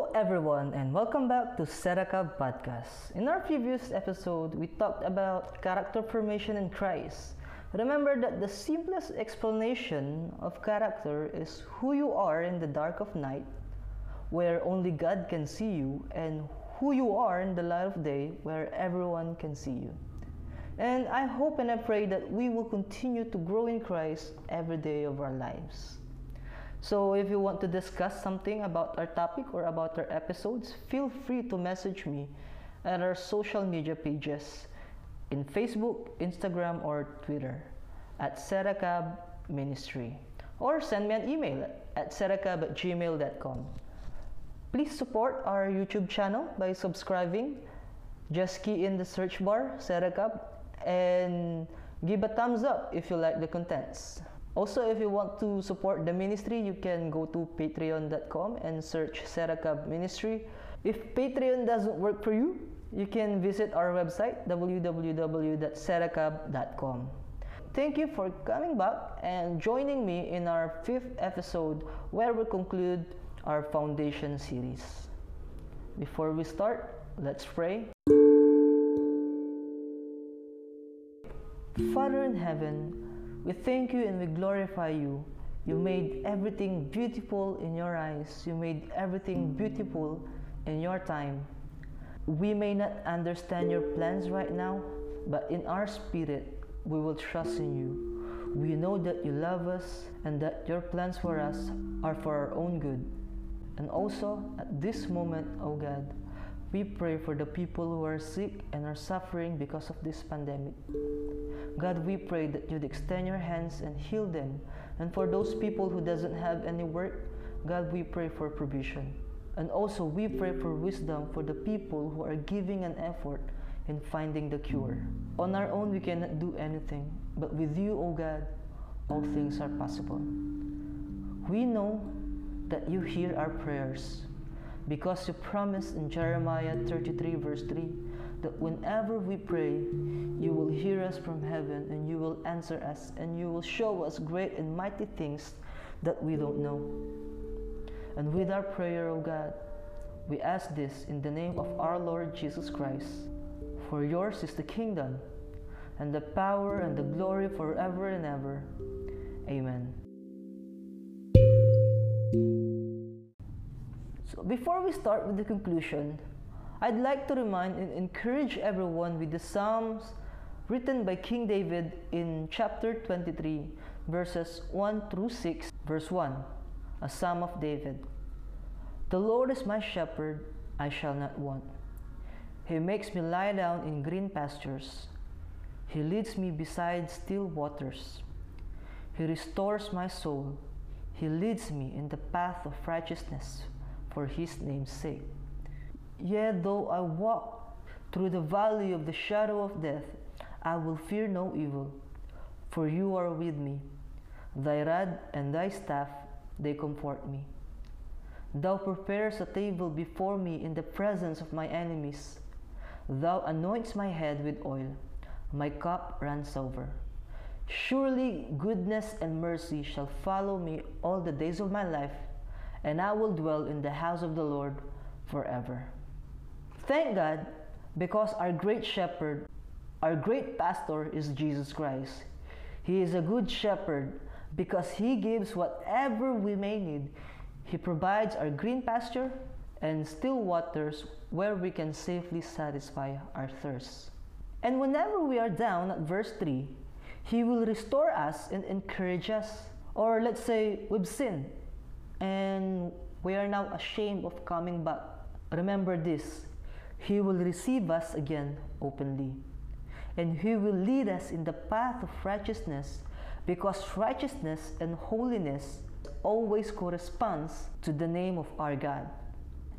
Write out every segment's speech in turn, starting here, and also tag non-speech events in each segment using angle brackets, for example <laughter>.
Hello, everyone, and welcome back to Seraka Podcast. In our previous episode, we talked about character formation in Christ. Remember that the simplest explanation of character is who you are in the dark of night, where only God can see you, and who you are in the light of day, where everyone can see you. And I hope and I pray that we will continue to grow in Christ every day of our lives. So if you want to discuss something about our topic or about our episodes, feel free to message me at our social media pages in Facebook, Instagram, or Twitter at Seracab Ministry. Or send me an email at seracab. Please support our YouTube channel by subscribing. Just key in the search bar, Seracab, and give a thumbs up if you like the contents. Also, if you want to support the ministry, you can go to patreon.com and search Seracab Ministry. If Patreon doesn't work for you, you can visit our website www.seracab.com. Thank you for coming back and joining me in our fifth episode where we conclude our foundation series. Before we start, let's pray. Father in heaven, we thank you and we glorify you. You made everything beautiful in your eyes. You made everything beautiful in your time. We may not understand your plans right now, but in our spirit, we will trust in you. We know that you love us and that your plans for us are for our own good. And also, at this moment, O oh God, we pray for the people who are sick and are suffering because of this pandemic. God, we pray that you'd extend your hands and heal them. And for those people who doesn't have any work, God, we pray for provision. And also we pray for wisdom for the people who are giving an effort in finding the cure. On our own we cannot do anything, but with you, O God, all things are possible. We know that you hear our prayers because you promised in Jeremiah 33, verse 3, that whenever we pray, you will hear us from heaven and you will answer us and you will show us great and mighty things that we don't know. And with our prayer, O God, we ask this in the name of our Lord Jesus Christ. For yours is the kingdom, and the power and the glory forever and ever. Amen. So before we start with the conclusion, I'd like to remind and encourage everyone with the Psalms written by King David in chapter 23, verses 1 through 6, verse 1, a Psalm of David. The Lord is my shepherd, I shall not want. He makes me lie down in green pastures. He leads me beside still waters. He restores my soul. He leads me in the path of righteousness for his name's sake. Yet though I walk through the valley of the shadow of death, I will fear no evil, for you are with me. Thy rod and thy staff, they comfort me. Thou preparest a table before me in the presence of my enemies. Thou anoints my head with oil, my cup runs over. Surely goodness and mercy shall follow me all the days of my life and I will dwell in the house of the Lord forever. Thank God because our great shepherd, our great pastor is Jesus Christ. He is a good shepherd because he gives whatever we may need. He provides our green pasture and still waters where we can safely satisfy our thirst. And whenever we are down at verse 3, he will restore us and encourage us. Or let's say we've sinned and we are now ashamed of coming back. Remember this He will receive us again openly, and He will lead us in the path of righteousness because righteousness and holiness always corresponds to the name of our God.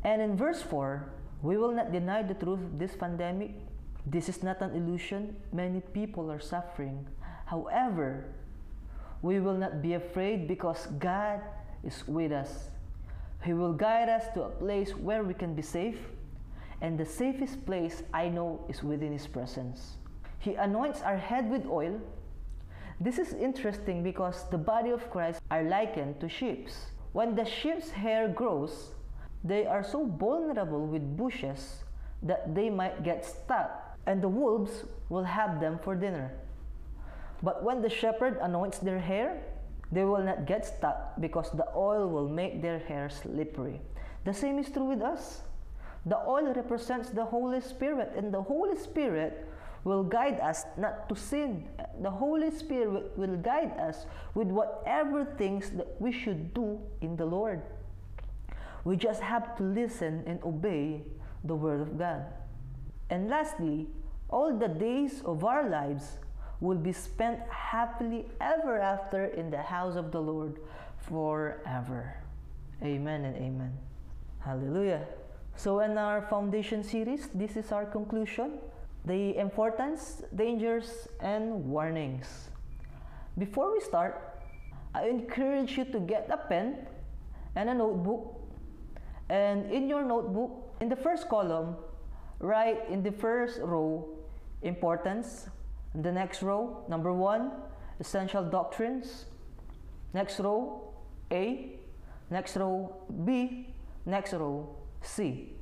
And in verse 4, we will not deny the truth of this pandemic. This is not an illusion. Many people are suffering. However, we will not be afraid because God is with us. He will guide us to a place where we can be safe, and the safest place I know is within His presence. He anoints our head with oil. This is interesting because the body of Christ are likened to sheep. When the sheep's hair grows, they are so vulnerable with bushes that they might get stuck and the wolves will have them for dinner. But when the shepherd anoints their hair, they will not get stuck because the oil will make their hair slippery. The same is true with us. The oil represents the Holy Spirit, and the Holy Spirit will guide us not to sin. The Holy Spirit will guide us with whatever things that we should do in the Lord. We just have to listen and obey the Word of God. And lastly, all the days of our lives will be spent happily ever after in the house of the Lord forever. Amen and amen. Hallelujah. So, in our foundation series, this is our conclusion the importance, dangers, and warnings. Before we start, I encourage you to get a pen and a notebook. And in your notebook, in the first column, write in the first row importance. In the next row, number one, essential doctrines. Next row, A. Next row, B. Next row, C.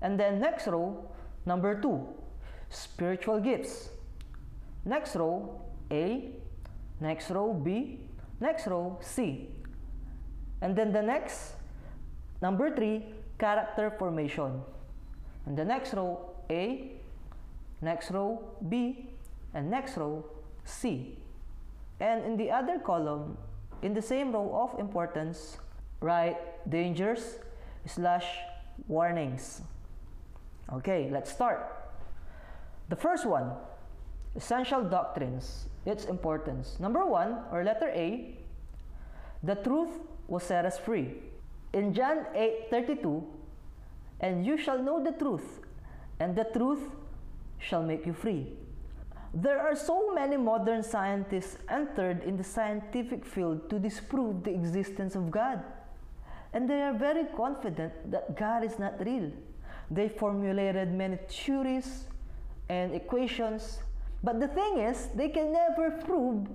And then next row, number two, spiritual gifts. Next row, A. Next row, B. Next row, C. And then the next, number three, character formation. And the next row, A. Next row, B. And next row, C. And in the other column, in the same row of importance, write dangers slash warnings. Okay, let's start. The first one, essential doctrines, its importance. Number one, or letter A, the truth will set us free. In John 8 32, and you shall know the truth, and the truth shall make you free. There are so many modern scientists entered in the scientific field to disprove the existence of God. And they are very confident that God is not real. They formulated many theories, and equations. But the thing is, they can never prove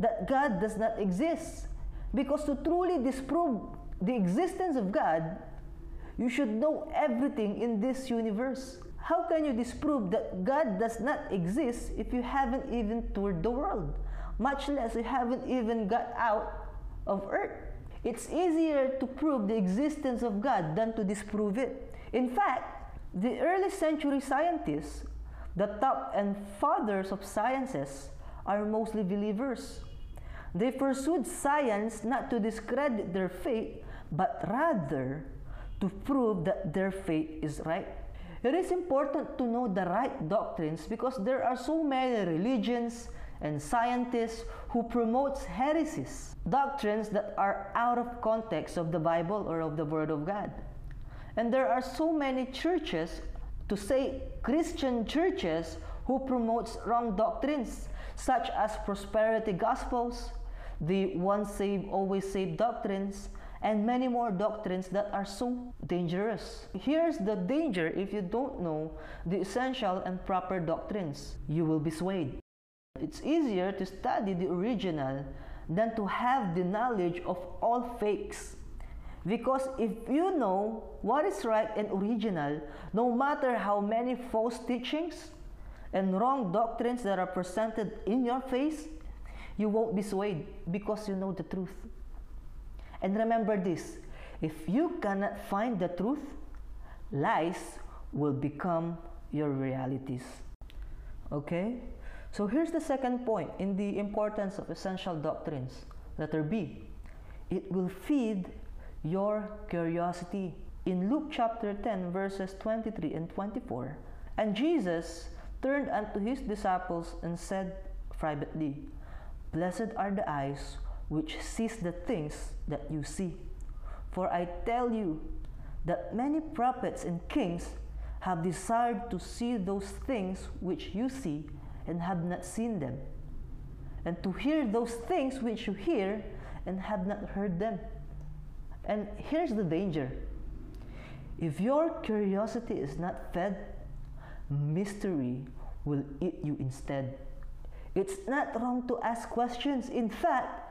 that God does not exist. Because to truly disprove the existence of God, you should know everything in this universe. How can you disprove that God does not exist if you haven't even toured the world? Much less you haven't even got out of earth. It's easier to prove the existence of God than to disprove it. In fact, the early century scientists the top and fathers of sciences are mostly believers. They pursued science not to discredit their faith, but rather to prove that their faith is right. It is important to know the right doctrines because there are so many religions and scientists who promote heresies, doctrines that are out of context of the Bible or of the Word of God. And there are so many churches to say Christian churches who promotes wrong doctrines such as prosperity gospels, the once saved always saved doctrines, and many more doctrines that are so dangerous. Here's the danger if you don't know the essential and proper doctrines. You will be swayed. It's easier to study the original than to have the knowledge of all fakes. Because if you know what is right and original, no matter how many false teachings and wrong doctrines that are presented in your face, you won't be swayed because you know the truth. And remember this if you cannot find the truth, lies will become your realities. Okay? So here's the second point in the importance of essential doctrines. Letter B. It will feed your curiosity. In Luke chapter 10, verses 23 and 24, and Jesus turned unto his disciples and said privately, Blessed are the eyes which sees the things that you see. For I tell you that many prophets and kings have desired to see those things which you see and have not seen them, and to hear those things which you hear and have not heard them. And here's the danger if your curiosity is not fed, mystery will eat you instead. It's not wrong to ask questions. In fact,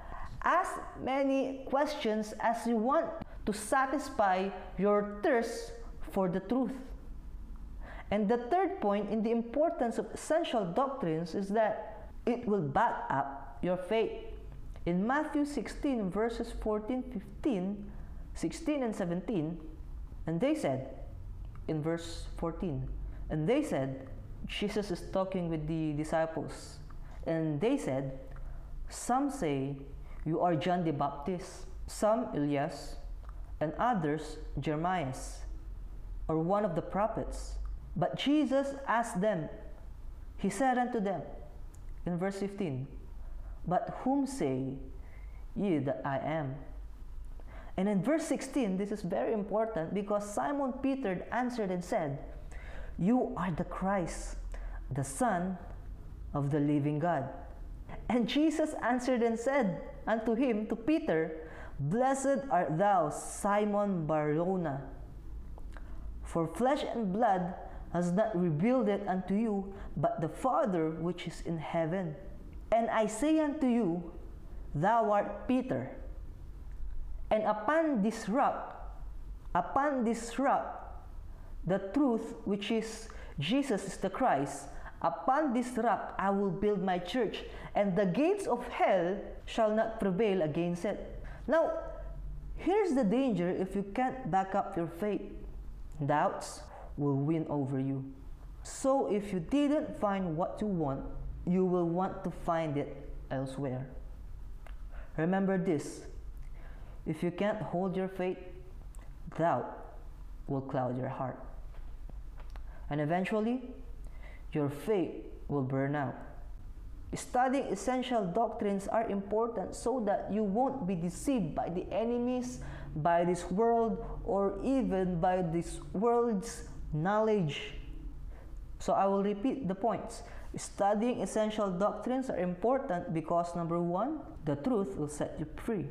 Ask many questions as you want to satisfy your thirst for the truth. And the third point in the importance of essential doctrines is that it will back up your faith. In Matthew 16, verses 14, 15, 16, and 17, and they said, in verse 14, and they said, Jesus is talking with the disciples, and they said, Some say you are John the Baptist, some Elias, and others Jeremiah, or one of the prophets. But Jesus asked them, He said unto them, in verse 15, But whom say ye that I am? And in verse 16, this is very important because Simon Peter answered and said, You are the Christ, the Son of the living God. And Jesus answered and said unto him, to Peter, Blessed art thou, Simon Barjona, for flesh and blood has not revealed it unto you, but the Father which is in heaven. And I say unto you, Thou art Peter, and upon this rock, upon this rock, the truth which is Jesus is the Christ, upon this rock I will build my church, and the gates of hell shall not prevail against it. Now, here's the danger if you can't back up your faith. Doubts, will win over you. So if you didn't find what you want, you will want to find it elsewhere. Remember this if you can't hold your faith, doubt will cloud your heart. And eventually, your faith will burn out. Studying essential doctrines are important so that you won't be deceived by the enemies, by this world, or even by this world's knowledge. So I will repeat the points. Studying essential doctrines are important because number one, the truth will set you free.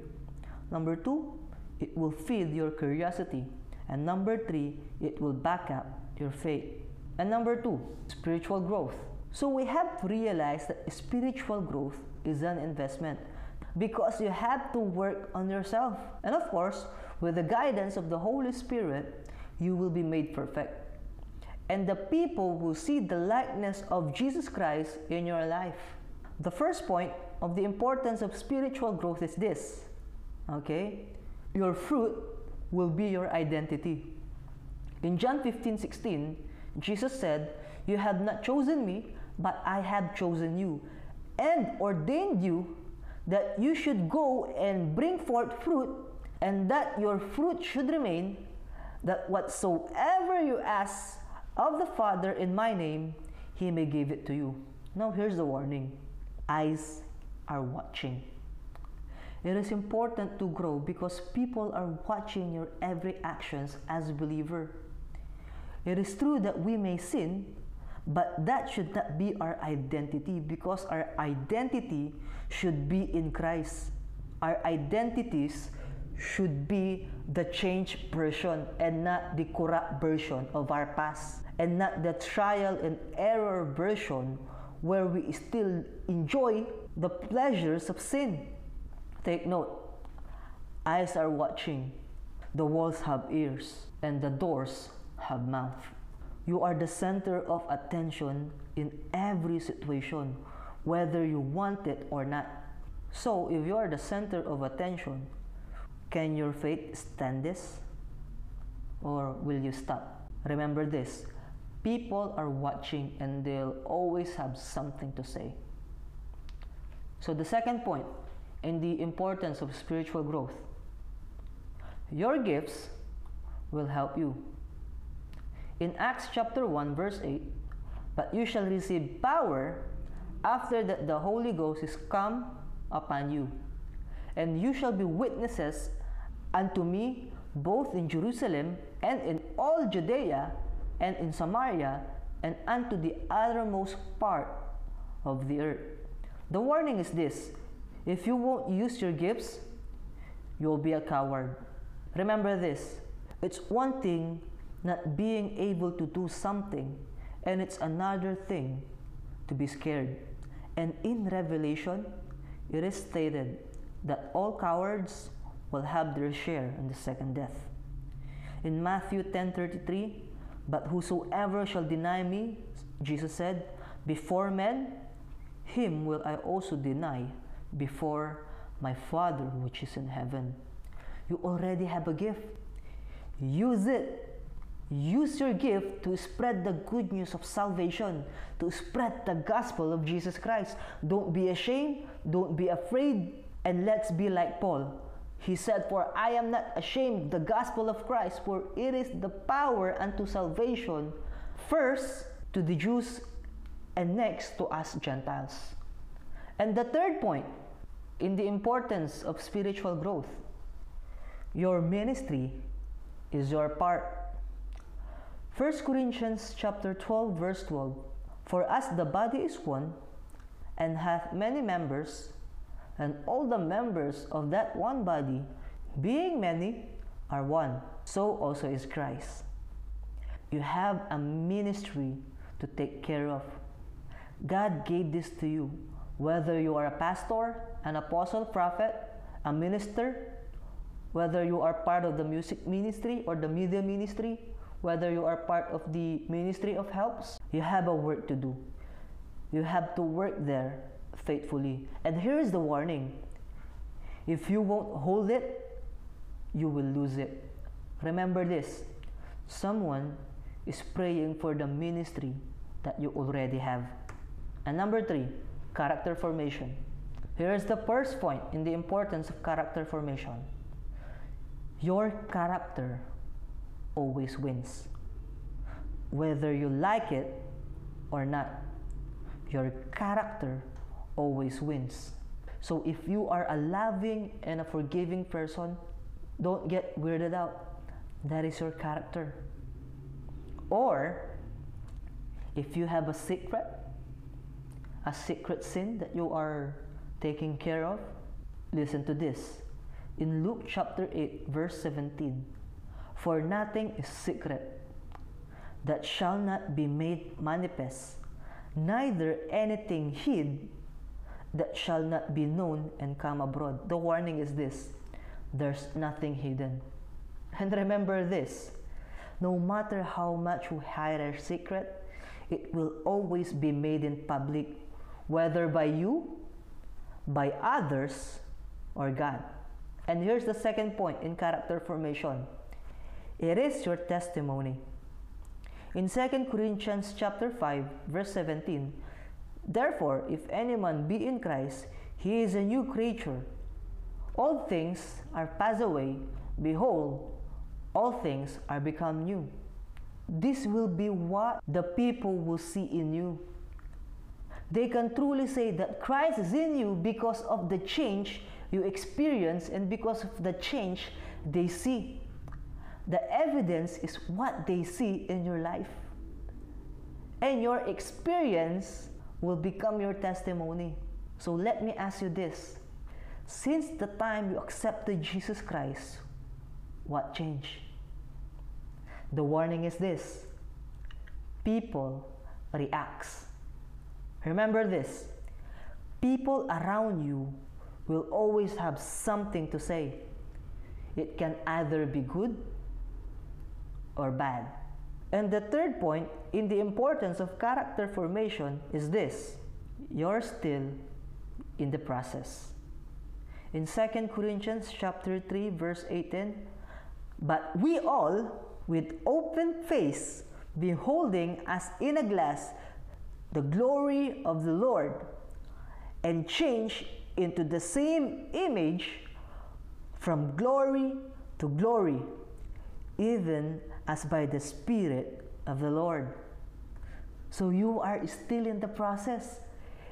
Number two, it will feed your curiosity. And number three, it will back up your faith. And number two, spiritual growth. So we have to realize that spiritual growth is an investment because you have to work on yourself. And of course, with the guidance of the Holy Spirit, you will be made perfect and the people will see the likeness of Jesus Christ in your life. The first point of the importance of spiritual growth is this okay? Your fruit will be your identity. In John 15 16, Jesus said, You have not chosen me, but I have chosen you and ordained you that you should go and bring forth fruit, and that your fruit should remain, that whatsoever you ask of the Father in my name, he may give it to you. Now, here's the warning eyes are watching. It is important to grow because people are watching your every actions as a believer. It is true that we may sin, but that should not be our identity because our identity should be in Christ. Our identities should be the changed version and not the corrupt version of our past and not the trial and error version where we still enjoy the pleasures of sin. Take note eyes are watching, the walls have ears, and the doors have mouth. You are the center of attention in every situation, whether you want it or not. So, if you are the center of attention, can your faith stand this? Or will you stop? Remember this people are watching and they'll always have something to say. So, the second point in the importance of spiritual growth your gifts will help you. In Acts chapter 1, verse 8, but you shall receive power after that the Holy Ghost is come upon you, and you shall be witnesses unto me both in Jerusalem and in all Judea and in Samaria and unto the uttermost part of the earth. The warning is this if you won't use your gifts, you'll be a coward. Remember this it's one thing not being able to do something, and it's another thing to be scared. And in Revelation, it is stated that all cowards will have their share in the second death. In Matthew 10:33, but whosoever shall deny me, Jesus said, before men, him will I also deny before my Father which is in heaven. You already have a gift. Use it. Use your gift to spread the good news of salvation, to spread the gospel of Jesus Christ. Don't be ashamed, don't be afraid, and let's be like Paul. He said, For I am not ashamed of the gospel of Christ, for it is the power unto salvation, first to the Jews and next to us Gentiles. And the third point in the importance of spiritual growth your ministry is your part. 1 Corinthians chapter 12 verse 12 For as the body is one and hath many members and all the members of that one body being many are one so also is Christ. You have a ministry to take care of. God gave this to you whether you are a pastor, an apostle, prophet, a minister, whether you are part of the music ministry or the media ministry, whether you are part of the ministry of helps, you have a work to do. You have to work there faithfully. And here is the warning if you won't hold it, you will lose it. Remember this someone is praying for the ministry that you already have. And number three, character formation. Here is the first point in the importance of character formation. Your character always wins. Whether you like it or not, your character always wins. So if you are a loving and a forgiving person, don't get weirded out. That is your character. Or if you have a secret, a secret sin that you are taking care of, listen to this. In Luke chapter 8, verse 17, for nothing is secret that shall not be made manifest, neither anything hid that shall not be known and come abroad. The warning is this there's nothing hidden. <laughs> And remember this no matter how much we hide our secret, it will always be made in public, whether by you, by others, or God. And here's the second point in character formation it is your testimony. In 2 Corinthians chapter 5 verse 17, therefore if any man be in Christ, he is a new creature. All things are passed away, behold, all things are become new. This will be what the people will see in you. They can truly say that Christ is in you because of the change you experience and because of the change they see. The evidence is what they see in your life. And your experience will become your testimony. So let me ask you this. Since the time you accepted Jesus Christ, what changed? The warning is this. People reacts. Remember this. People around you will always have something to say. It can either be good or bad. And the third point in the importance of character formation is this you're still in the process. In 2 Corinthians chapter 3 verse 18, but we all with open face beholding as in a glass the glory of the Lord and change into the same image from glory to glory even as by the Spirit of the Lord. So you are still in the process.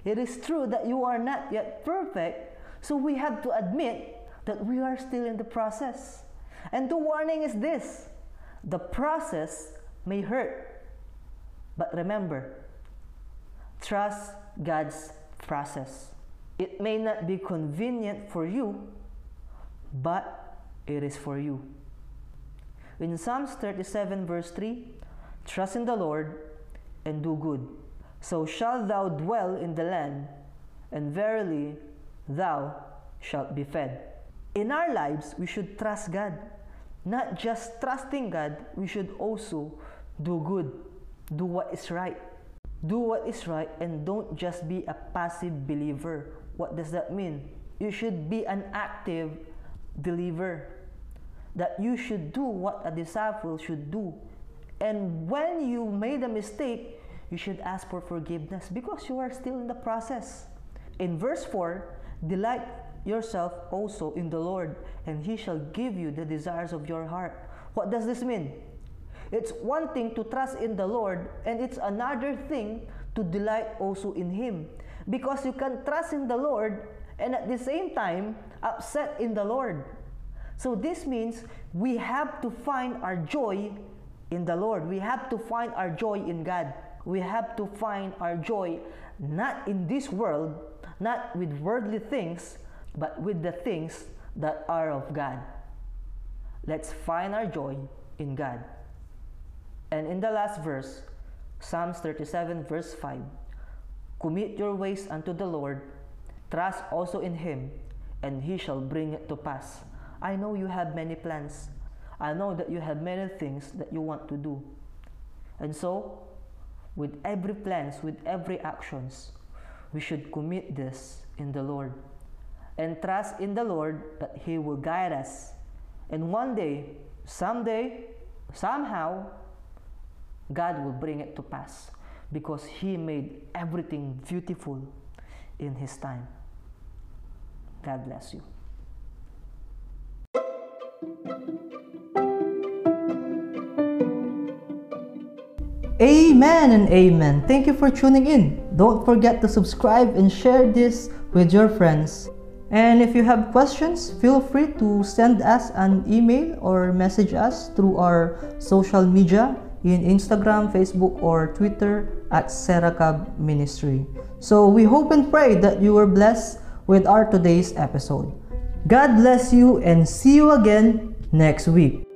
It is true that you are not yet perfect, so we have to admit that we are still in the process. And the warning is this the process may hurt, but remember, trust God's process. It may not be convenient for you, but it is for you. In Psalms 37, verse 3, trust in the Lord and do good. So shalt thou dwell in the land, and verily thou shalt be fed. In our lives, we should trust God. Not just trusting God, we should also do good, do what is right. Do what is right and don't just be a passive believer. What does that mean? You should be an active believer. That you should do what a disciple should do. And when you made a mistake, you should ask for forgiveness because you are still in the process. In verse 4, delight yourself also in the Lord, and He shall give you the desires of your heart. What does this mean? It's one thing to trust in the Lord, and it's another thing to delight also in Him. Because you can trust in the Lord and at the same time upset in the Lord. So this means we have to find our joy in the Lord. We have to find our joy in God. We have to find our joy not in this world, not with worldly things, but with the things that are of God. Let's find our joy in God. And in the last verse, Psalms 37, verse 5 Commit your ways unto the Lord, trust also in Him, and He shall bring it to pass. I know you have many plans. I know that you have many things that you want to do. And so, with every plans, with every actions, we should commit this in the Lord and trust in the Lord that He will guide us. And one day, someday, somehow, God will bring it to pass because He made everything beautiful in His time. God bless you. Amen and amen. Thank you for tuning in. Don't forget to subscribe and share this with your friends. And if you have questions, feel free to send us an email or message us through our social media in Instagram, Facebook, or Twitter at Seracab Ministry. So we hope and pray that you were blessed with our today's episode. God bless you and see you again next week.